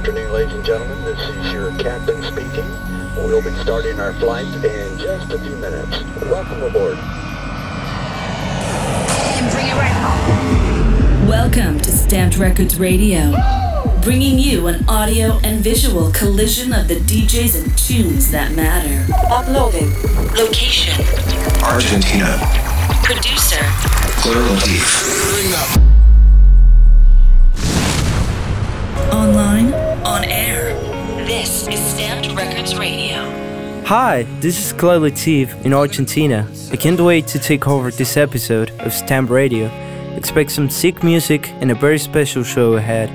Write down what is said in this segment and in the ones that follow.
afternoon, ladies and gentlemen. This is your captain speaking. We'll be starting our flight in just a few minutes. Welcome aboard. bring it right home. Welcome to Stamped Records Radio, bringing you an audio and visual collision of the DJs and tunes that matter. Uploading. Location. Argentina. Producer. Claire Latif. On air. This is Stamped Records Radio. Hi, this is Claire Latif in Argentina. I can't wait to take over this episode of Stamp Radio. Expect some sick music and a very special show ahead.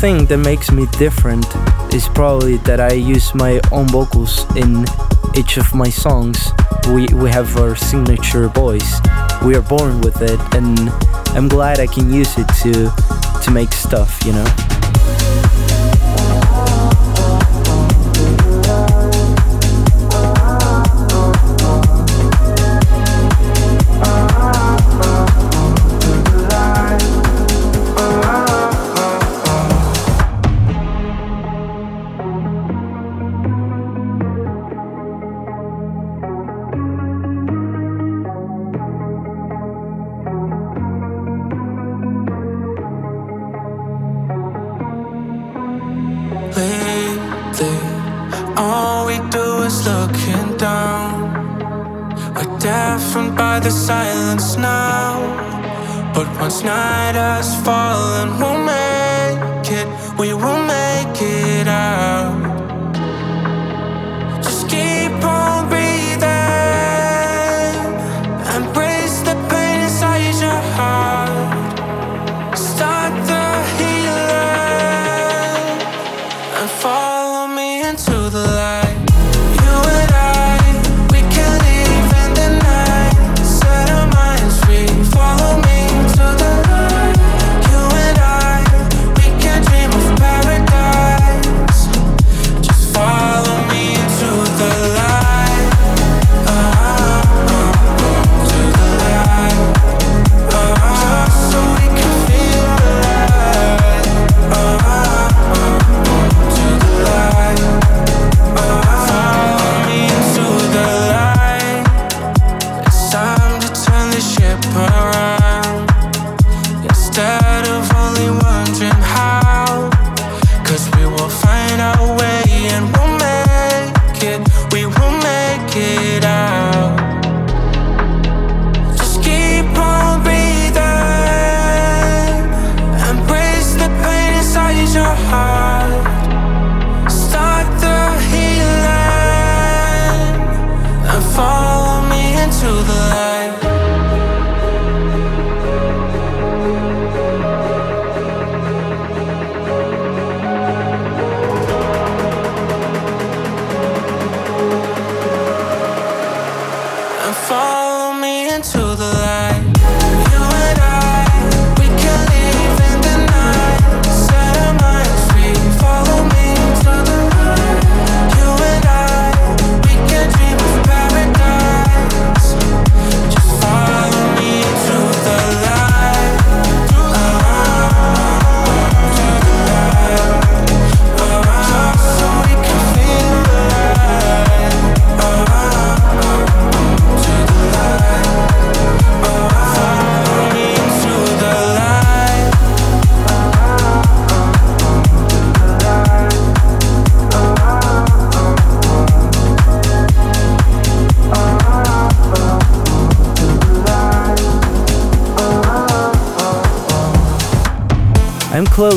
Thing that makes me different is probably that I use my own vocals in each of my songs. We, we have our signature voice. We are born with it, and I'm glad I can use it to to make stuff, you know.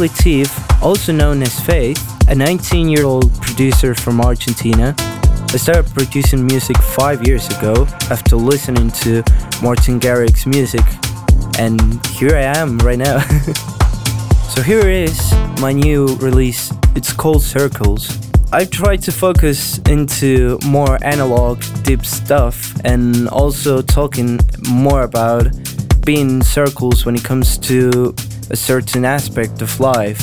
Teef, also known as Faith, a 19 year old producer from Argentina. I started producing music five years ago after listening to Martin Garrix's music, and here I am right now. so here is my new release. It's called Circles. I've tried to focus into more analog, deep stuff, and also talking more about being circles when it comes to a certain aspect of life.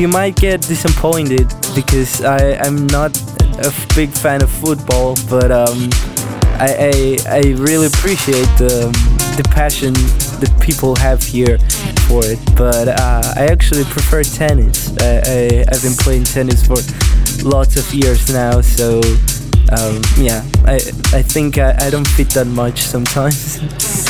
You might get disappointed because I, I'm not a big fan of football, but um, I, I, I really appreciate the, the passion that people have here for it. But uh, I actually prefer tennis. I, I, I've been playing tennis for lots of years now, so um, yeah, I, I think I, I don't fit that much sometimes.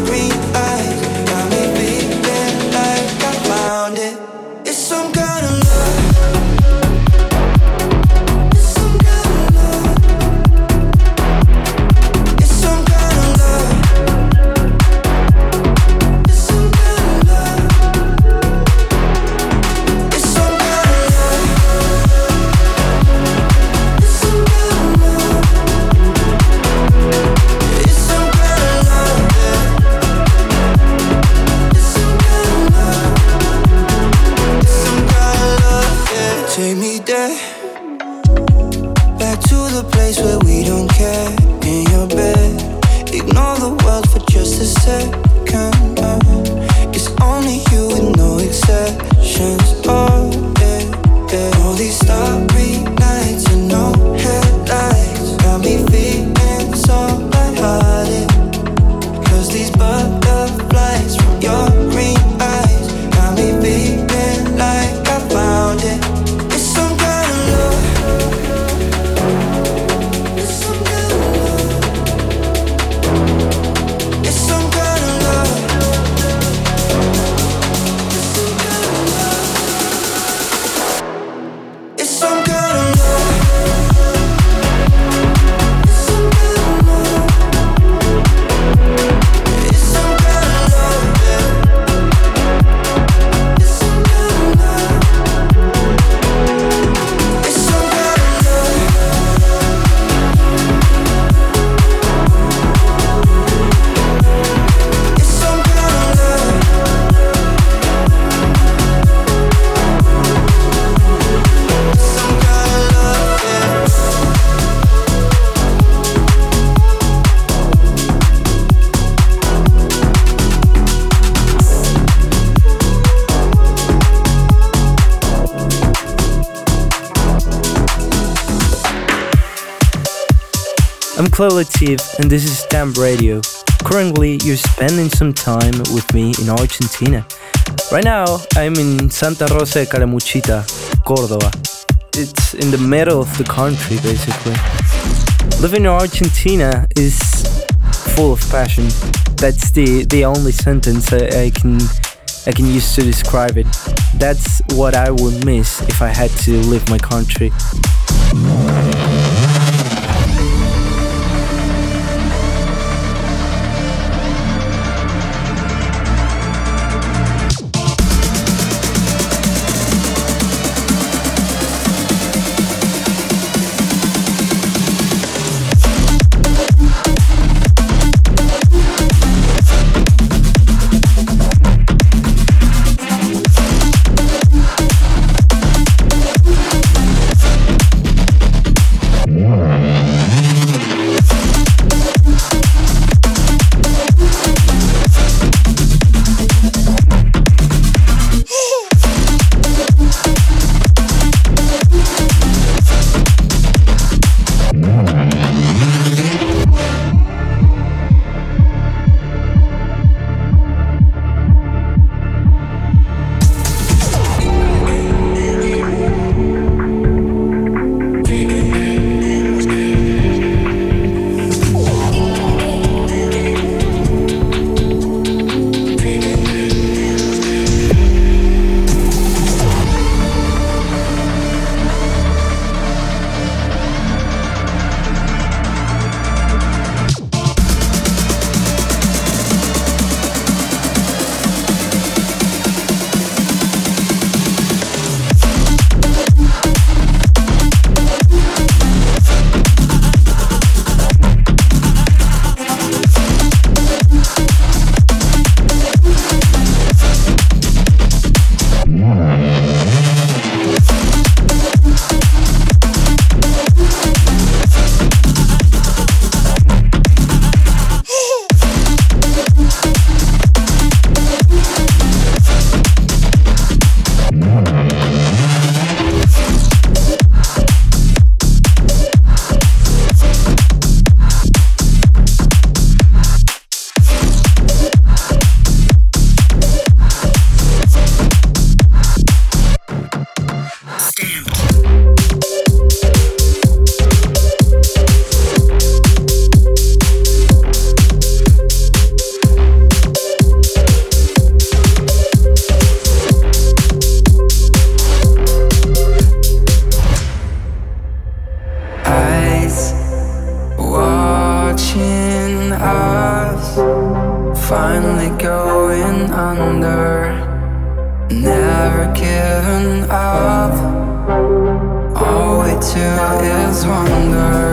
this is Stamp Radio. Currently, you're spending some time with me in Argentina. Right now, I'm in Santa Rosa de Calamuchita, Cordoba. It's in the middle of the country, basically. Living in Argentina is full of passion. That's the, the only sentence I, I can I can use to describe it. That's what I would miss if I had to leave my country. Do is wonder.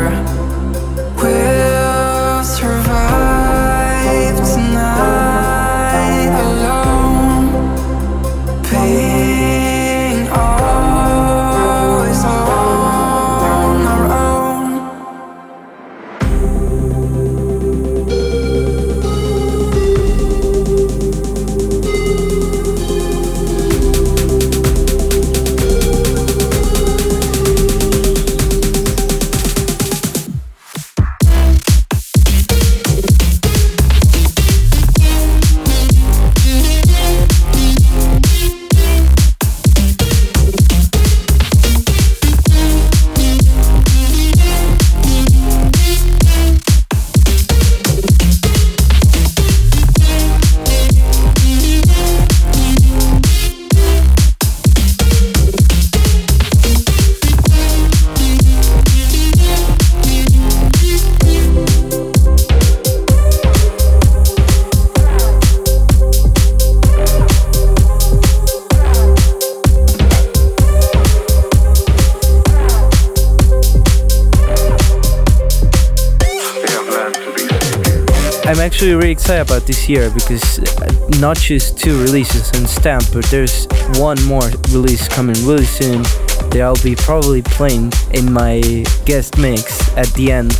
Year because uh, not just two releases on Stamp, but there's one more release coming really soon that I'll be probably playing in my guest mix at the end.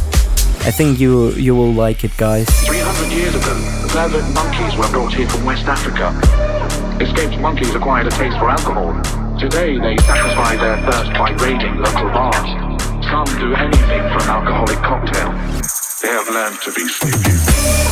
I think you you will like it, guys. 300 years ago, the monkeys were brought here from West Africa. Escaped monkeys acquired a taste for alcohol. Today, they satisfy their thirst by raiding local bars. Some do anything for an alcoholic cocktail. They have learned to be sneaky.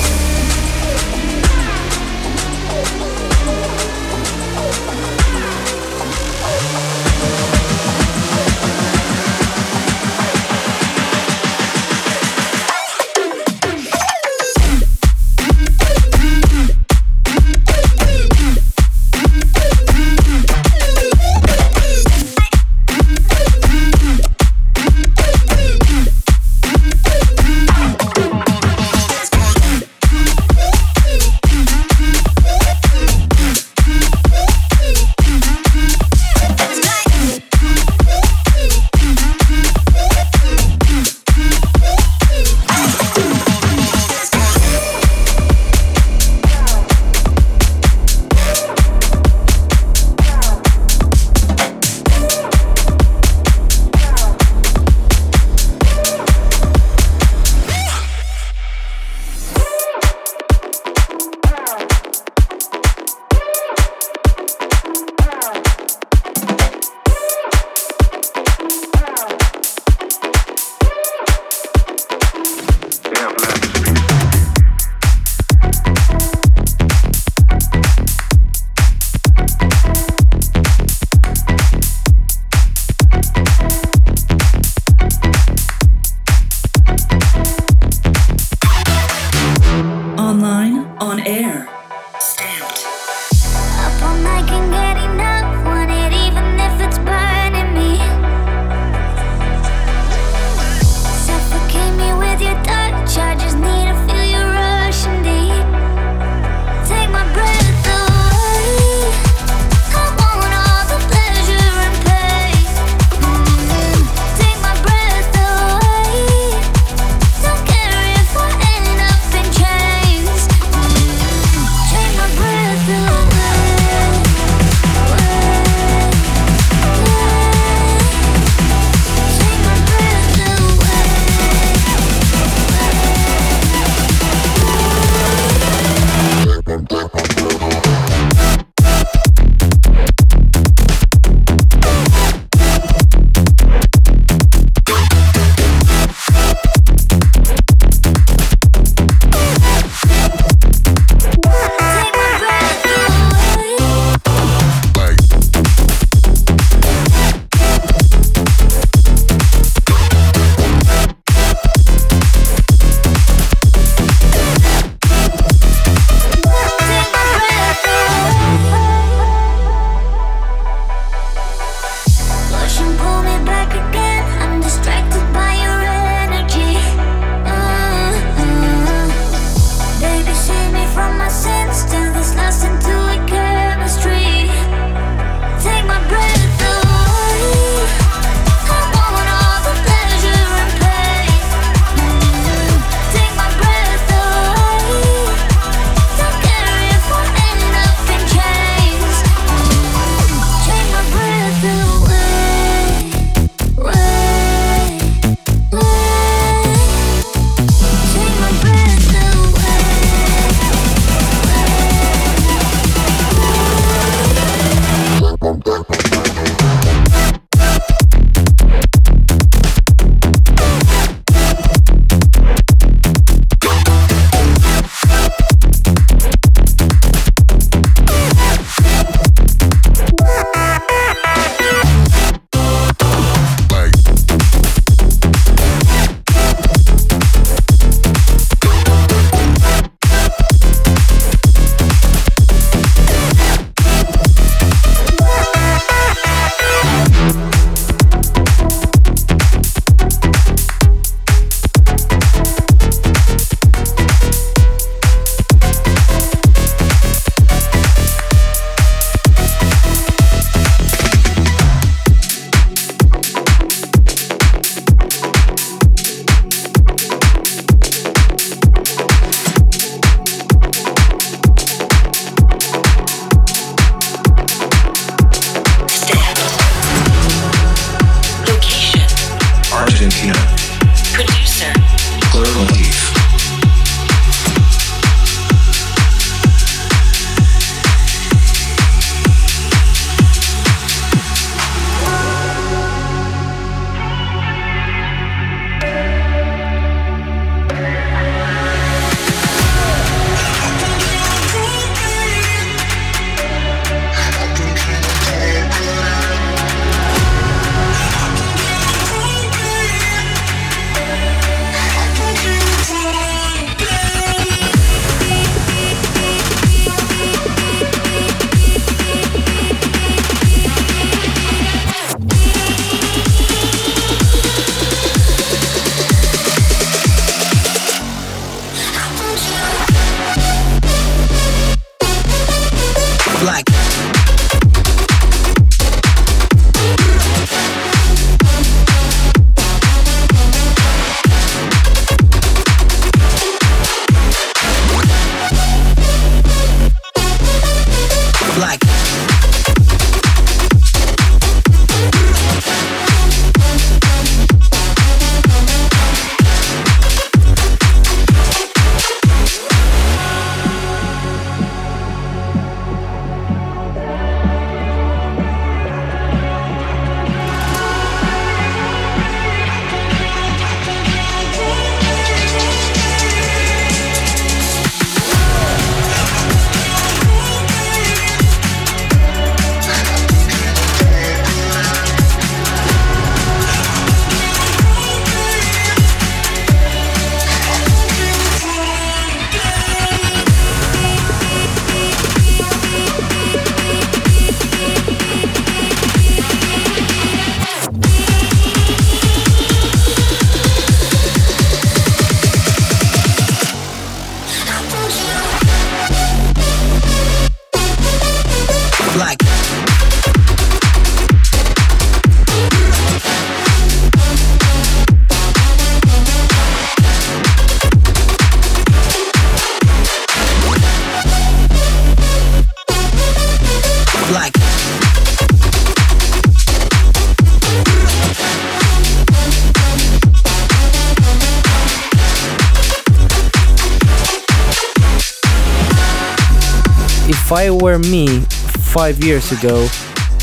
Five years ago,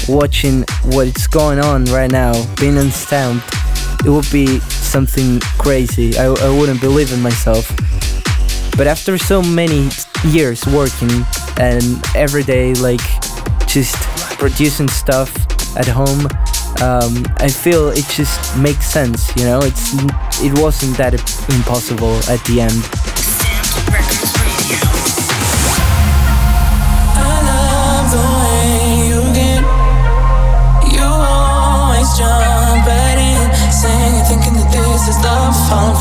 watching what's going on right now, being on Stamped, it would be something crazy. I, I wouldn't believe in myself. But after so many years working and every day, like just producing stuff at home, um, I feel it just makes sense. You know, it's it wasn't that impossible at the end.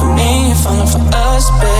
For me, falling for us, babe.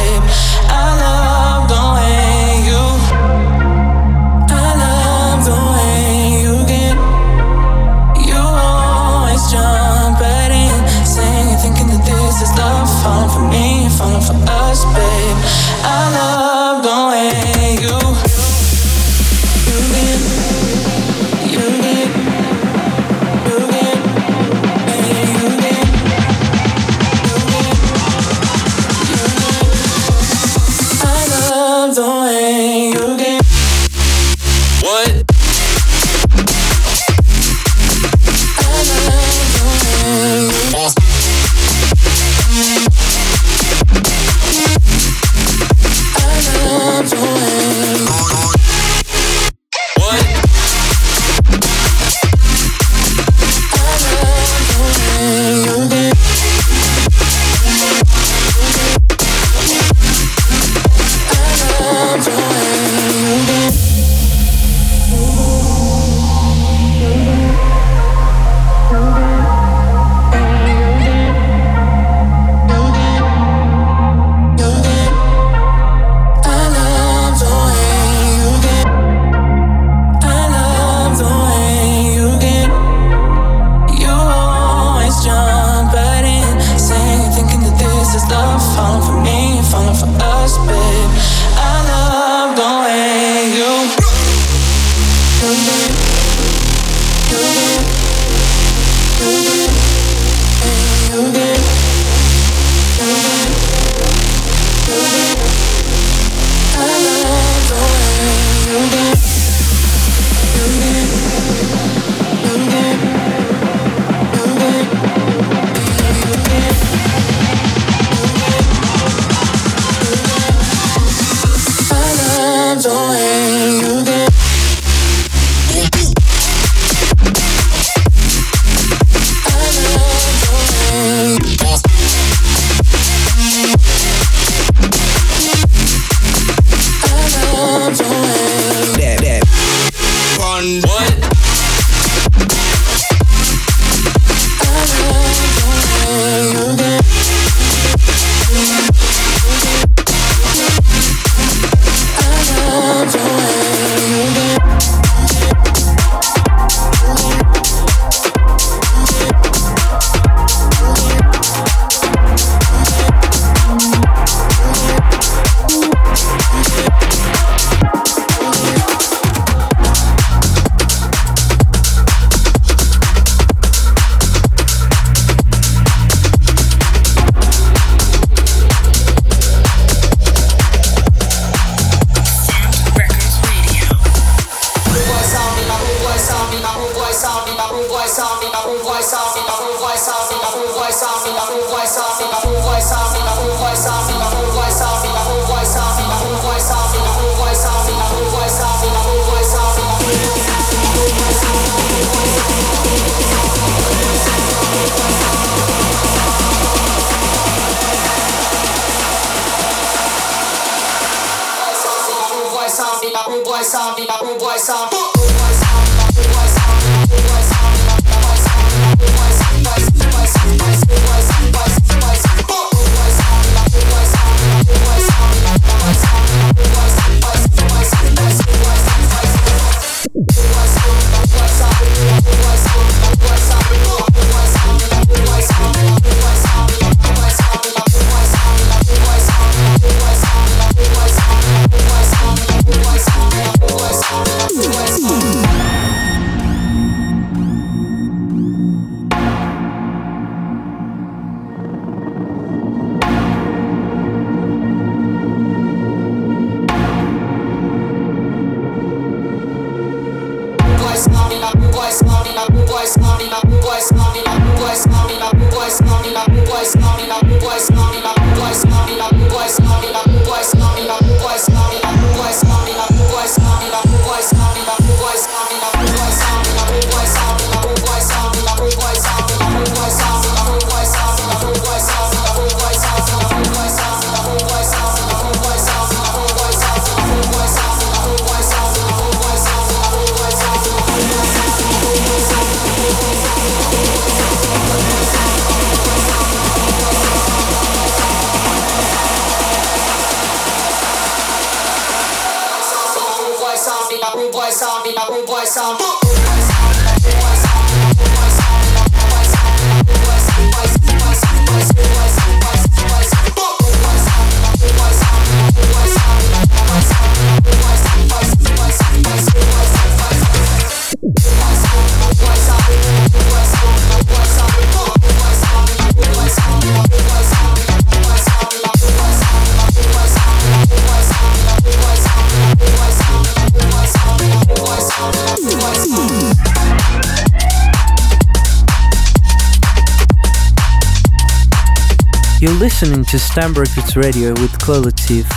Listening to Stamp Records Radio with Collective.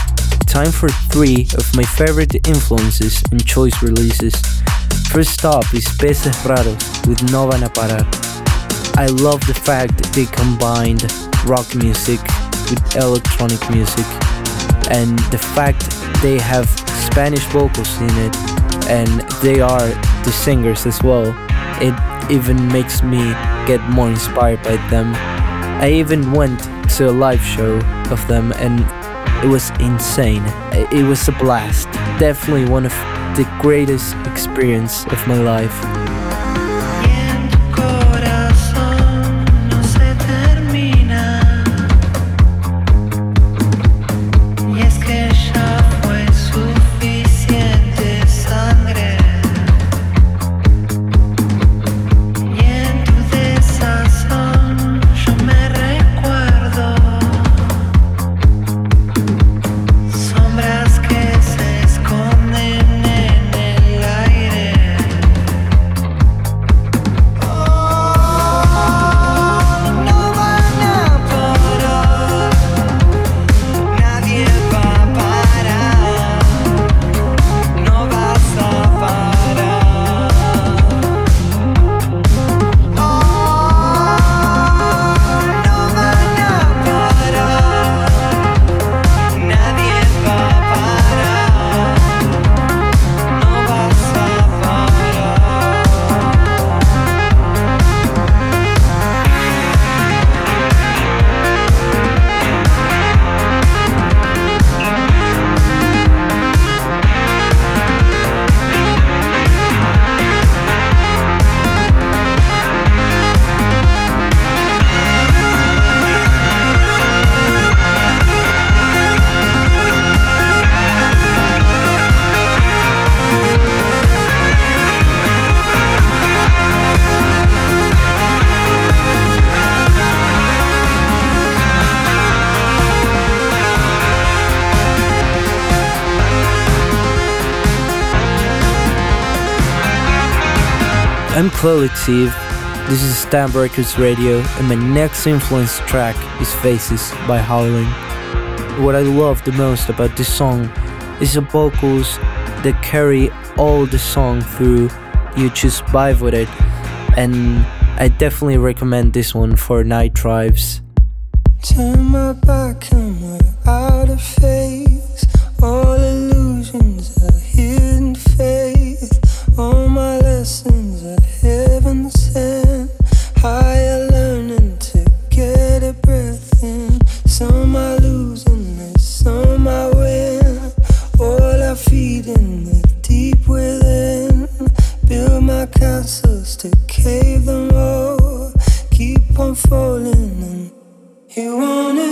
Time for three of my favorite influences and choice releases. First up is Peces Raros with No Van. I love the fact they combined rock music with electronic music and the fact they have Spanish vocals in it and they are the singers as well. It even makes me get more inspired by them. I even went to a live show of them and it was insane. It was a blast. Definitely one of the greatest experience of my life. Collective, this is Stamp Records Radio, and my next influence track is Faces by Howling. What I love the most about this song is the vocals that carry all the song through. You just vibe with it, and I definitely recommend this one for night drives. Turn my back You wanna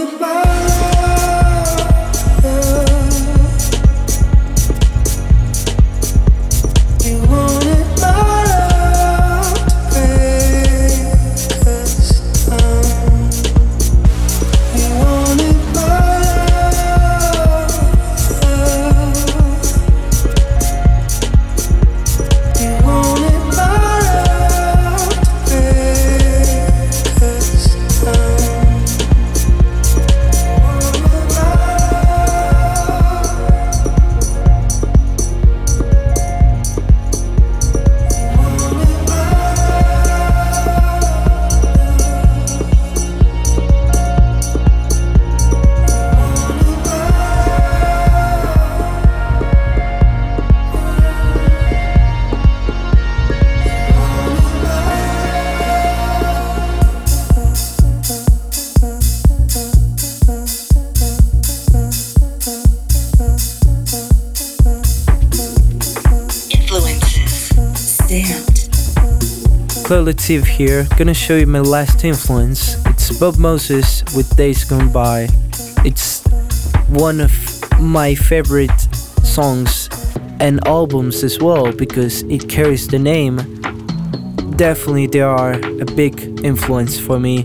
Relative here, gonna show you my last influence. It's Bob Moses with Days Gone By. It's one of my favorite songs and albums as well because it carries the name. Definitely, they are a big influence for me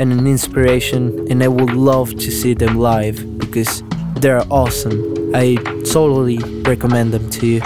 and an inspiration, and I would love to see them live because they're awesome. I totally recommend them to you.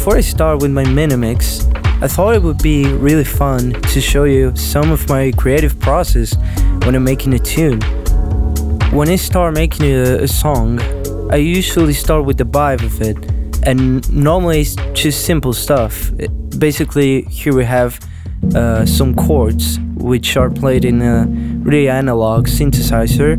Before I start with my Minimix, I thought it would be really fun to show you some of my creative process when I'm making a tune. When I start making a, a song, I usually start with the vibe of it, and normally it's just simple stuff. It- basically, here we have uh, some chords which are played in a really analog synthesizer.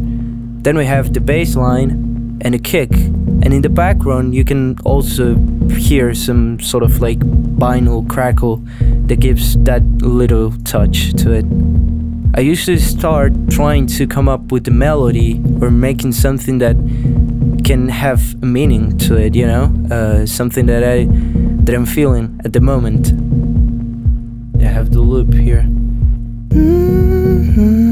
Then we have the bass line and a kick, and in the background you can also hear some sort of like vinyl crackle that gives that little touch to it. I usually start trying to come up with the melody or making something that can have a meaning to it, you know, uh, something that I that I'm feeling at the moment. I have the loop here. And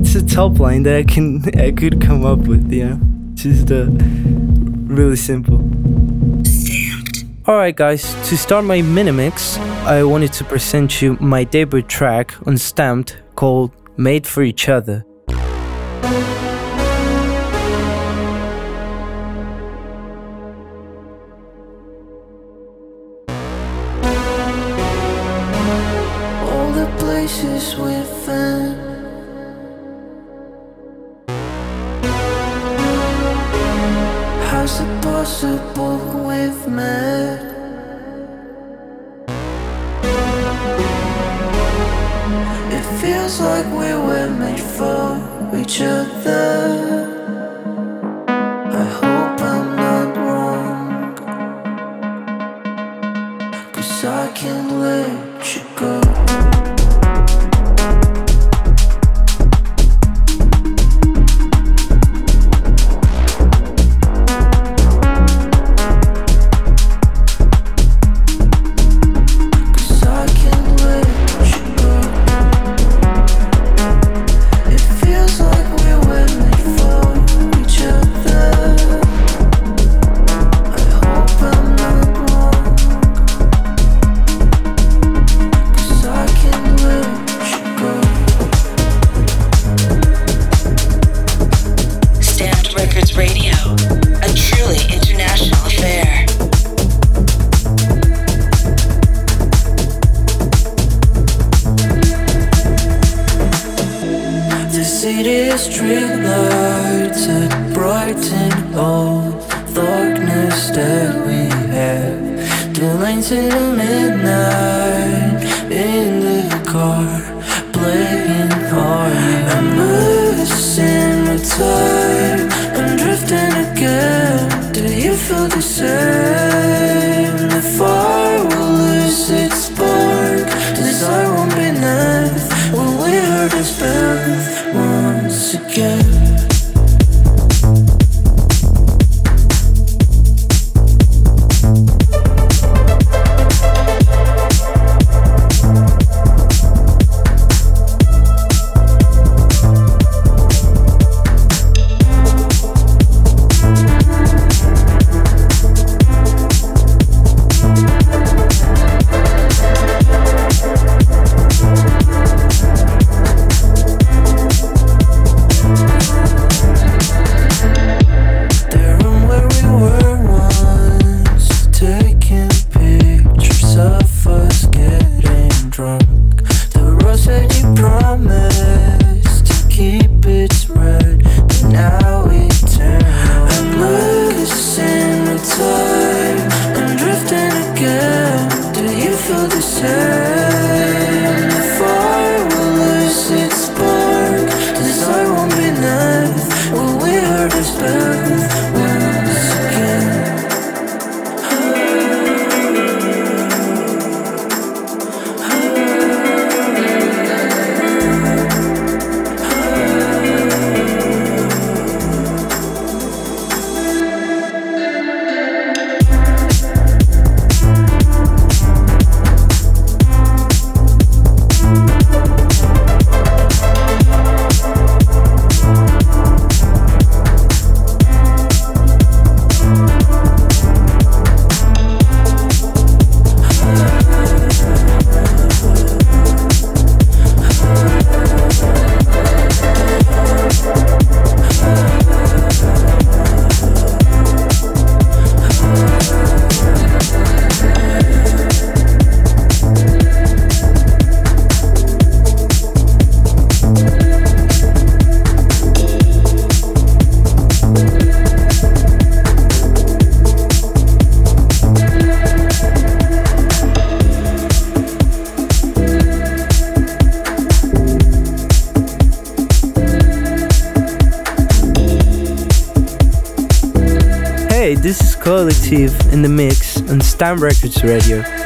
that's a top line that I can I could come up with. Yeah, just uh, really simple. Alright, guys, to start my mini mix, I wanted to present you my debut track on Stamped called Made for Each Other. In the mix on Stamp Records Radio.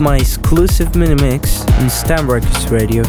My exclusive mini mix on Stamp Records Radio.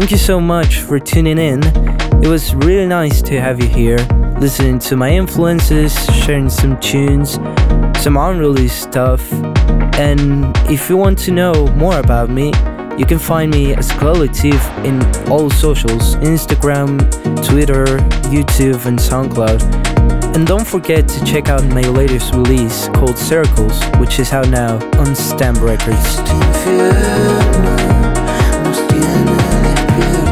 Thank you so much for tuning in. It was really nice to have you here, listening to my influences, sharing some tunes, some unreleased stuff. And if you want to know more about me, you can find me as Collective in all socials Instagram, Twitter, YouTube, and SoundCloud. And don't forget to check out my latest release called Circles, which is out now on Stamp Records. Este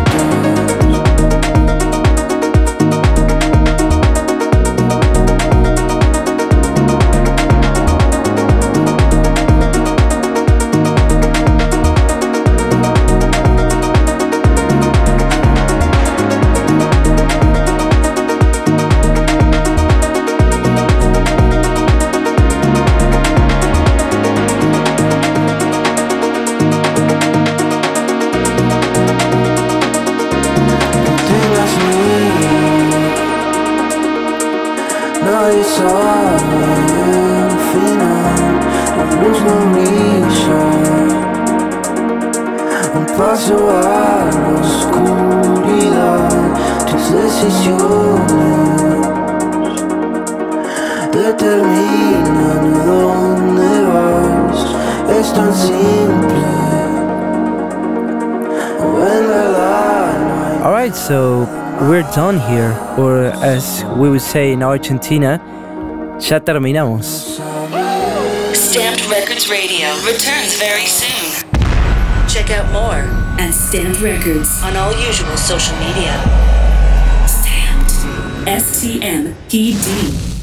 say in Argentina, ya terminamos. Stamped Records Radio returns very soon. Check out more at Stamped Records on all usual social media. Stamped. S T M P D.